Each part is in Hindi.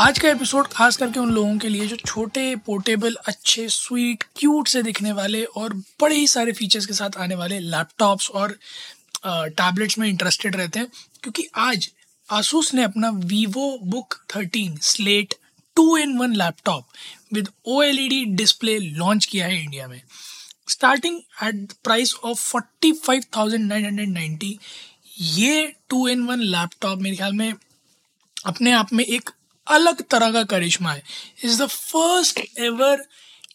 आज का एपिसोड खास करके उन लोगों के लिए जो छोटे, पोर्टेबल, अच्छे स्वीट क्यूट से दिखने वाले और बड़े ही सारे फीचर्स के साथ आने वाले लैपटॉप्स और टैबलेट्स में इंटरेस्टेड रहते हैं, क्योंकि आज आसूस ने अपना Vivo Book thirteen Slate two in one laptop with O L E D display launch किया है इंडिया में। Starting at price of forty five thousand nine hundred ninety ये टू इन वन लैपटॉप मेरे ख्याल में अपने आप में एक अलग तरह का करिश्मा है। Is the first ever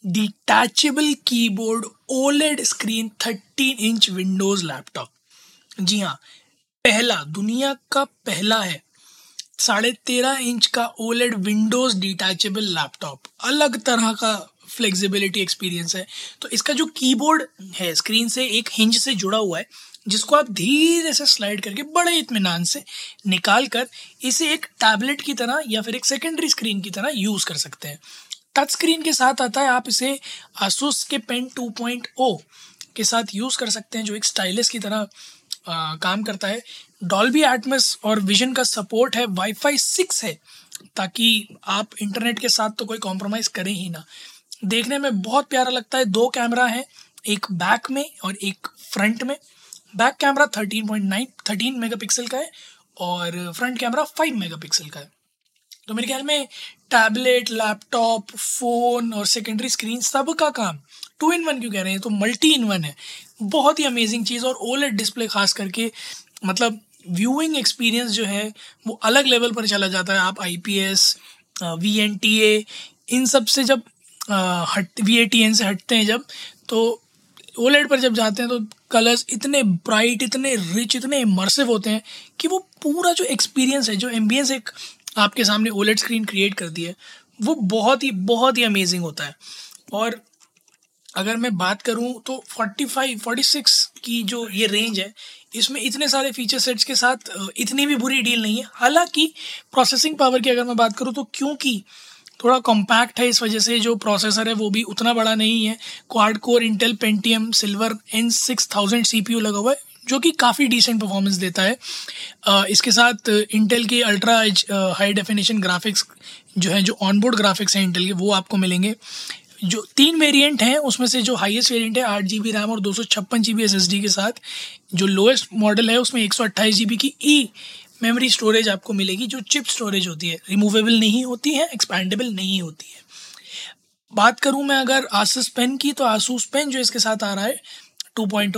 detachable keyboard OLED screen thirteen inch Windows laptop जी हाँ पहला, दुनिया का पहला है। साढ़े तेरह इंच का ओलेड विंडोज़ डिटैचेबल लैपटॉप अलग तरह का फ्लेक्सिबिलिटी एक्सपीरियंस है। तो इसका जो कीबोर्ड है स्क्रीन से एक हिंज से जुड़ा हुआ है जिसको आप धीरे से स्लाइड करके बड़े इतमान से निकाल कर इसे एक टैबलेट की तरह या फिर एक सेकेंडरी स्क्रीन की तरह यूज़ कर सकते हैं। टच स्क्रीन के साथ आता है आप इसे आसूस के पेन 2.0 के साथ यूज़ कर सकते हैं जो एक स्टाइलिस की तरह आ, काम करता है। डॉल्बी एटमस और विजन का सपोर्ट है वाईफाई सिक्स है ताकि आप इंटरनेट के साथ तो कोई कॉम्प्रोमाइज़ करें ही ना। देखने में बहुत प्यारा लगता है। दो कैमरा है, एक बैक में और एक फ्रंट में। बैक कैमरा 13.9 13 मेगापिक्सल का है और फ्रंट कैमरा 5 मेगापिक्सल का है। तो मेरे ख्याल में टैबलेट लैपटॉप फ़ोन और सेकेंडरी स्क्रीन सब का काम टू इन वन क्यों कह रहे हैं? तो मल्टी इन वन है। बहुत ही अमेजिंग चीज़ और ओलेट डिस्प्ले खास करके मतलब व्यूइंग एक्सपीरियंस जो है, वो अलग लेवल पर चला जाता है। आप I P S V N T A इन सबसे जब हट वी ए टी एन से हटते हैं जब तो ओलेड पर जब जाते हैं तो कलर्स इतने ब्राइट इतने रिच इतने इमर्सिव होते हैं कि वो पूरा जो एक्सपीरियंस है, जो एम्बियंस एक आपके सामने ओलेट स्क्रीन क्रिएट करती है, वो बहुत ही बहुत ही अमेजिंग होता है। और अगर मैं बात करूँ तो 45 46 की जो ये रेंज है, इसमें इतने सारे फीचर सेट्स के साथ इतनी भी बुरी डील नहीं है। हालाँकि प्रोसेसिंग पावर की अगर मैं बात करूँ तो क्योंकि थोड़ा कॉम्पैक्ट है इस वजह से जो प्रोसेसर है वो भी उतना बड़ा नहीं है। Quad core Intel Pentium Silver N six thousand C P U लगा हुआ है, जो कि काफ़ी डिसेंट परफॉर्मेंस देता है। इसके साथ इंटेल के अल्ट्रा हाई डेफिनेशन ग्राफिक्स जो है, जो ऑनबोर्ड ग्राफिक्स हैं इंटेल के, वो आपको मिलेंगे। जो तीन वेरिएंट हैं, उसमें से जो हाईएस्ट वेरिएंट है आठ जी बी रैम और दो सौ छप्पन G B S S D के साथ। जो लोएस्ट मॉडल है, उसमें एक सौ अट्ठाईस जी बी की ई मेमोरी स्टोरेज आपको मिलेगी जो चिप स्टोरेज होती है। रिमूवेबल नहीं होती है, एक्सपैंडेबल नहीं होती है। बात करूँ मैं अगर आसूस पेन की तो आसूस पेन जो इसके साथ आ रहा है टू पॉइंट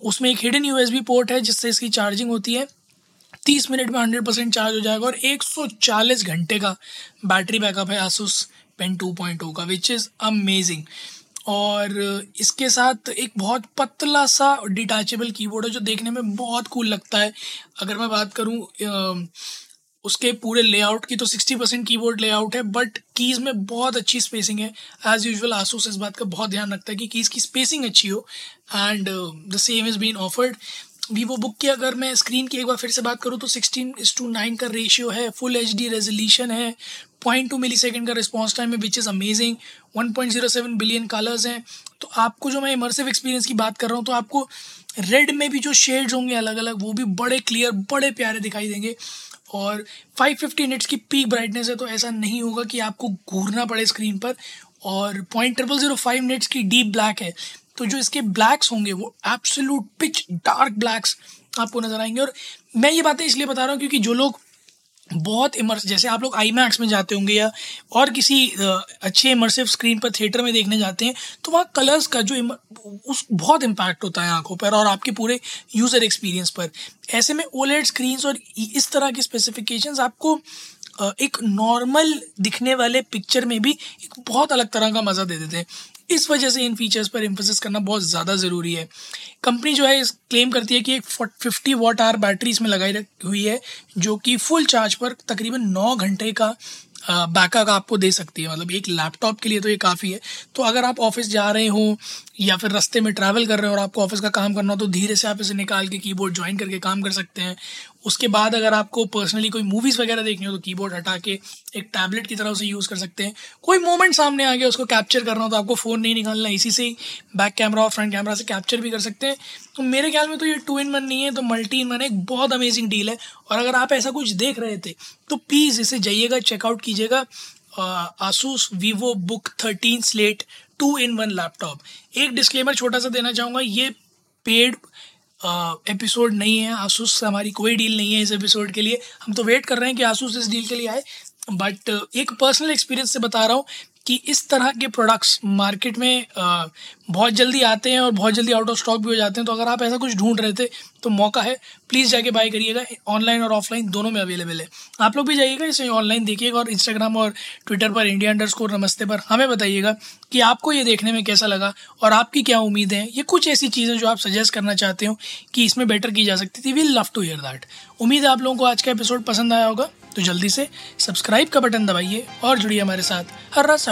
उसमें एक हिडन यूएसबी पोर्ट है, जिससे इसकी चार्जिंग होती है। तीस मिनट में हंड्रेड परसेंट चार्ज हो जाएगा और एक सौ चालीस घंटे का बैटरी बैकअप है आसूस पेन टू पॉइंट का विच इज़ अमेजिंग और इसके साथ एक बहुत पतला सा डिटैचेबल कीबोर्ड है, जो देखने में बहुत कूल लगता है। अगर मैं बात करूँ उसके पूरे लेआउट की तो sixty percent keyboard layout है बट कीज़ में बहुत अच्छी स्पेसिंग है। एज़ यूजल आसूस इस बात का बहुत ध्यान रखता है कि कीज़ की स्पेसिंग अच्छी हो and the same is been offered Vivo Book की अगर मैं स्क्रीन की एक बार फिर से बात करूँ तो सिक्सटीन इस टू नाइन का रेशियो है फुल एच डी रेजोल्यूशन है पॉइंट टू मिली सेकेंड का रिस्पॉन्स टाइम है which is amazing one point zero seven billion colours हैं। तो आपको जो मैं इमर्सिव एक्सपीरियंस की बात कर रहा हूँ तो आपको रेड में भी जो शेड्स होंगे अलग अलग वो भी बड़े क्लियर बड़े प्यारे दिखाई देंगे। और 550 निट्स की पीक ब्राइटनेस है तो ऐसा नहीं होगा कि आपको घूरना पड़े स्क्रीन पर। और point triple zero five nits की डीप ब्लैक है तो जो इसके ब्लैक्स होंगे, वो एब्सोल्यूट पिच डार्क ब्लैक्स आपको नज़र आएँगे। और मैं ये बातें इसलिए बता रहा हूँ क्योंकि जो लोग बहुत इमर्स जैसे आप लोग आई मैक्स में जाते होंगे या और किसी अच्छे इमर्सिव स्क्रीन पर थिएटर में देखने जाते हैं तो वहाँ कलर्स का जो उस बहुत इम्पैक्ट होता है आँखों पर और आपके पूरे यूज़र एक्सपीरियंस पर। ऐसे में ओलेड स्क्रीन्स और इस तरह की स्पेसिफिकेशंस आपको एक नॉर्मल दिखने वाले पिक्चर में भी एक बहुत अलग तरह का मज़ा दे देते हैं। इस वजह से इन फीचर्स पर इम्फोसिस करना बहुत ज़्यादा ज़रूरी है। कंपनी जो है, इस क्लेम करती है कि एक फिफ्टी वॉट आर बैटरी इसमें लगाई हुई है, जो कि फुल चार्ज पर तकरीबन नौ घंटे का बैकअप आपको दे सकती है। मतलब एक लैपटॉप के लिए तो ये काफ़ी है। तो अगर आप ऑफ़िस जा रहे हो, या फिर रास्ते में ट्रैवल कर रहे हो और आपको ऑफ़िस का काम करना हो तो धीरे से आप इसे निकाल के कीबोर्ड ज्वाइन करके काम कर सकते हैं। उसके बाद अगर आपको पर्सनली कोई मूवीज़ वगैरह देखनी हो तो कीबोर्ड हटा के एक टैबलेट की तरह उसे यूज़ कर सकते हैं। कोई मोमेंट सामने आ गया, उसको कैप्चर करना हो तो आपको फ़ोन नहीं निकालना, इसी से ही बैक कैमरा और फ्रंट कैमरा से कैप्चर भी कर सकते हैं। तो मेरे ख्याल में तो ये टू इन वन नहीं है तो मल्टी इन वन एक बहुत अमेजिंग डील है। और अगर आप ऐसा कुछ देख रहे थे तो प्लीज़ इसे जाइएगा चेकआउट कीजिएगा Asus Vivo Book thirteen Slate two in one laptop एक डिस्क्लेमर छोटा सा देना चाहूँगा, ये पेड एपिसोड नहीं है आसूस से हमारी कोई डील नहीं है इस एपिसोड के लिए। हम तो वेट कर रहे हैं कि आसूस इस डील के लिए आए बट एक पर्सनल एक्सपीरियंस से बता रहा हूँ कि इस तरह के प्रोडक्ट्स मार्केट में बहुत जल्दी आते हैं और बहुत जल्दी आउट ऑफ़ स्टॉक भी हो जाते हैं। तो अगर आप ऐसा कुछ ढूंढ रहे थे तो मौका है। प्लीज़ जाके बाय करिएगा। ऑनलाइन और ऑफलाइन दोनों में अवेलेबल है। आप लोग भी जाइएगा, इसे ऑनलाइन देखिएगा और इंस्टाग्राम और ट्विटर पर इंडिया अंडर स्कोर नमस्ते पर हमें बताइएगा कि आपको ये देखने में कैसा लगा और आपकी क्या उम्मीदें हैं। ये कुछ ऐसी चीज़ें जो आप सजेस्ट करना चाहते हो कि इसमें बेटर की जा सकती थी। We love to hear that उम्मीद है आप लोगों को आज का एपिसोड पसंद आया होगा। तो जल्दी से सब्सक्राइब का बटन दबाइए और जुड़िए हमारे साथ। हर रात